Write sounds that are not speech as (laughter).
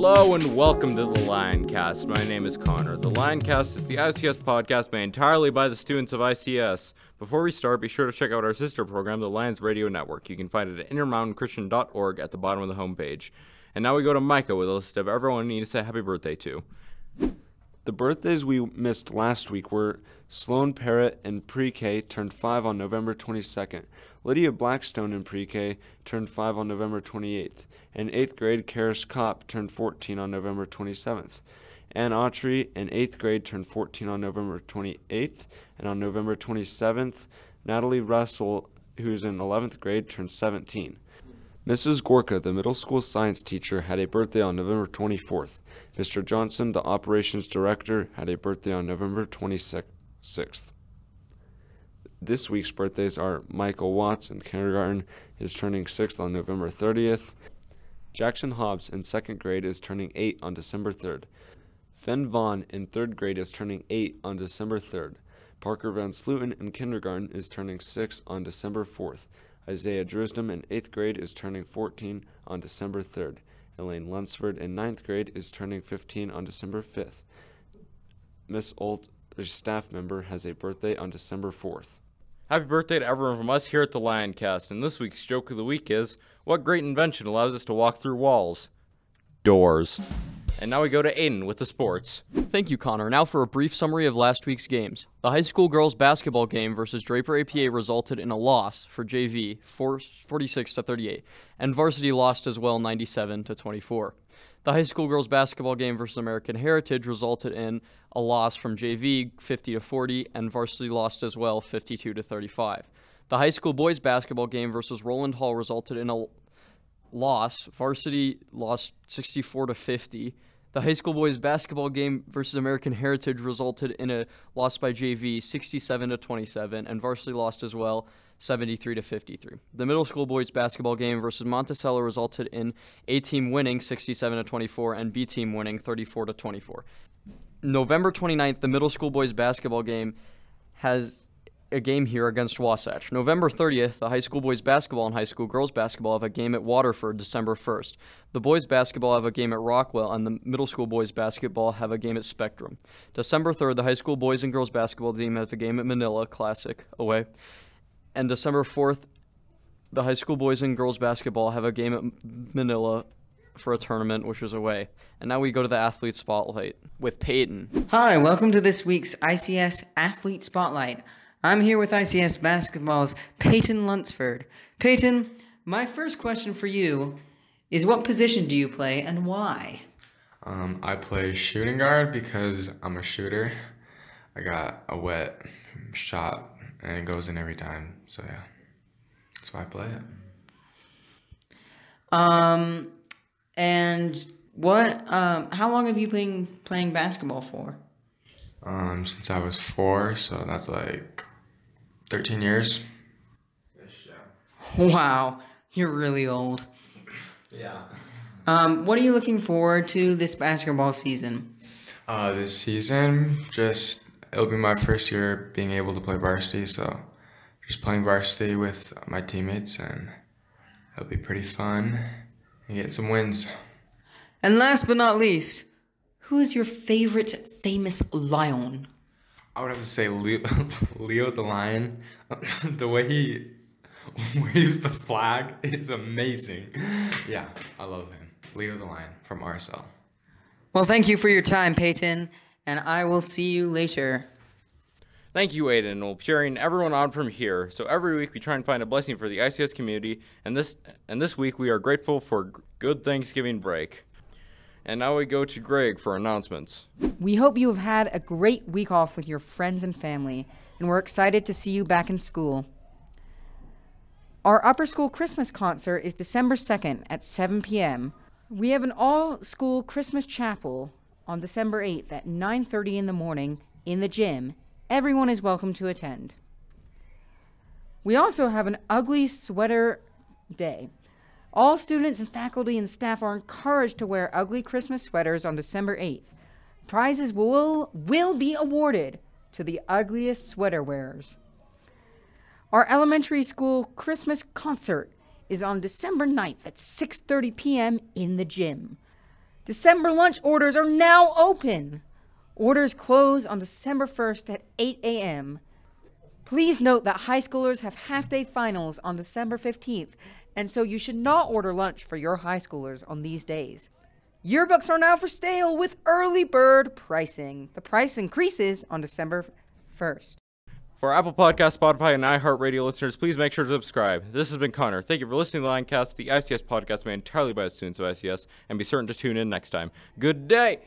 Hello and welcome to the Lioncast. My name is Connor. The Lioncast is the ICS podcast made entirely by the students of ICS. Before we start, be sure to check out our sister program, the Lions Radio Network. You can find it at intermountainchristian.org at the bottom of the homepage. And now we go to Micah with a list of everyone we need to say happy birthday to. The birthdays we missed last week were Sloan Parrott in pre K turned 5 on November 22nd. Lydia Blackstone in pre K turned 5 on November 28th. In 8th grade, Karis Kopp turned 14 on November 27th. Ann Autry in 8th grade turned 14 on November 28th. And on November 27th, Natalie Russell, who's in 11th grade, turned 17. Mrs. Gorka, the middle school science teacher, had a birthday on November 24th. Mr. Johnson, the operations director, had a birthday on November 26th. This week's birthdays are Michael Watts in kindergarten is turning 6th on November 30th. Jackson Hobbs in second grade is turning 8 on December 3rd. Fenn Vaughn in third grade is turning 8 on December 3rd. Parker Van Sluten in kindergarten is turning 6 on December 4th. Isaiah Drisdom in 8th grade is turning 14 on December 3rd. Elaine Lunsford in 9th grade is turning 15 on December 5th. Miss Olt, a staff member, has a birthday on December 4th. Happy birthday to everyone from us here at the Lioncast. And this week's joke of the week is what great invention allows us to walk through walls? Doors. And now we go to Aiden with the sports. Thank you, Connor. Now for a brief summary of last week's games. The high school girls basketball game versus Draper APA resulted in a loss for JV, 46 to 38, and varsity lost as well, 97 to 24. The high school girls basketball game versus American Heritage resulted in a loss from JV, 50 to 40, and varsity lost as well, 52 to 35. The high school boys basketball game versus Rowland Hall resulted in a loss. Varsity lost 64 to 50. The high school boys basketball game versus American Heritage resulted in a loss by JV 67 to 27 and varsity lost as well 73 to 53. The middle school boys basketball game versus Monticello resulted in A team winning 67 to 24 and B team winning 34 to 24. November 29th, the middle school boys basketball game has a game here against Wasatch. November 30th, the high school boys basketball and high school girls basketball have a game at Waterford December 1st. The boys basketball have a game at Rockwell, and the middle school boys basketball have a game at Spectrum. December 3rd, the high school boys and girls basketball team have a game at Manila Classic away. And December 4th, the high school boys and girls basketball have a game at Manila for a tournament, which is away. And now we go to the athlete spotlight with Peyton. Hi, welcome to this week's ICS Athlete Spotlight. I'm here with ICS Basketball's Peyton Lunsford. Peyton, my first question for you is what position do you play and why? Um, I play shooting guard because I'm a shooter. I got a wet shot and it goes in every time. So yeah, that's why I play it. Um, and what? Um, how long have you been playing basketball for? Um, since I was four, so that's like 13 years. Wow, you're really old. Yeah. Um, what are you looking forward to this basketball season? Uh, this season, just it'll be my first year being able to play varsity, so just playing varsity with my teammates, and it'll be pretty fun and get some wins. And last but not least, who is your favorite famous lion? I would have to say Leo, (laughs) Leo the lion. (laughs) the way he waves the flag is amazing. Yeah, I love him. Leo the lion from RSL. Well, thank you for your time, Peyton, and I will see you later. Thank you, Aiden. We'll be cheering everyone on from here. So every week we try and find a blessing for the ICS community, and this and this week we are grateful for good Thanksgiving break. And now we go to Greg for announcements. We hope you have had a great week off with your friends and family, and we're excited to see you back in school. Our upper school Christmas concert is December 2nd at 7 p.m. We have an all-school Christmas chapel on December 8th at 9:30 in the morning in the gym. Everyone is welcome to attend. We also have an ugly sweater day. All students and faculty and staff are encouraged to wear ugly Christmas sweaters on December 8th. Prizes will will be awarded to the ugliest sweater wearers. Our elementary school Christmas concert is on December 9th at 6:30 p.m. in the gym. December lunch orders are now open. Orders close on December 1st at 8 a.m. Please note that high schoolers have half day finals on December 15th, and so you should not order lunch for your high schoolers on these days. Yearbooks are now for sale with early bird pricing. The price increases on December 1st. For Apple Podcast, Spotify, and iHeartRadio listeners, please make sure to subscribe. This has been Connor. Thank you for listening to the Lioncast, the ICS podcast made entirely by the students of ICS, and be certain to tune in next time. Good day!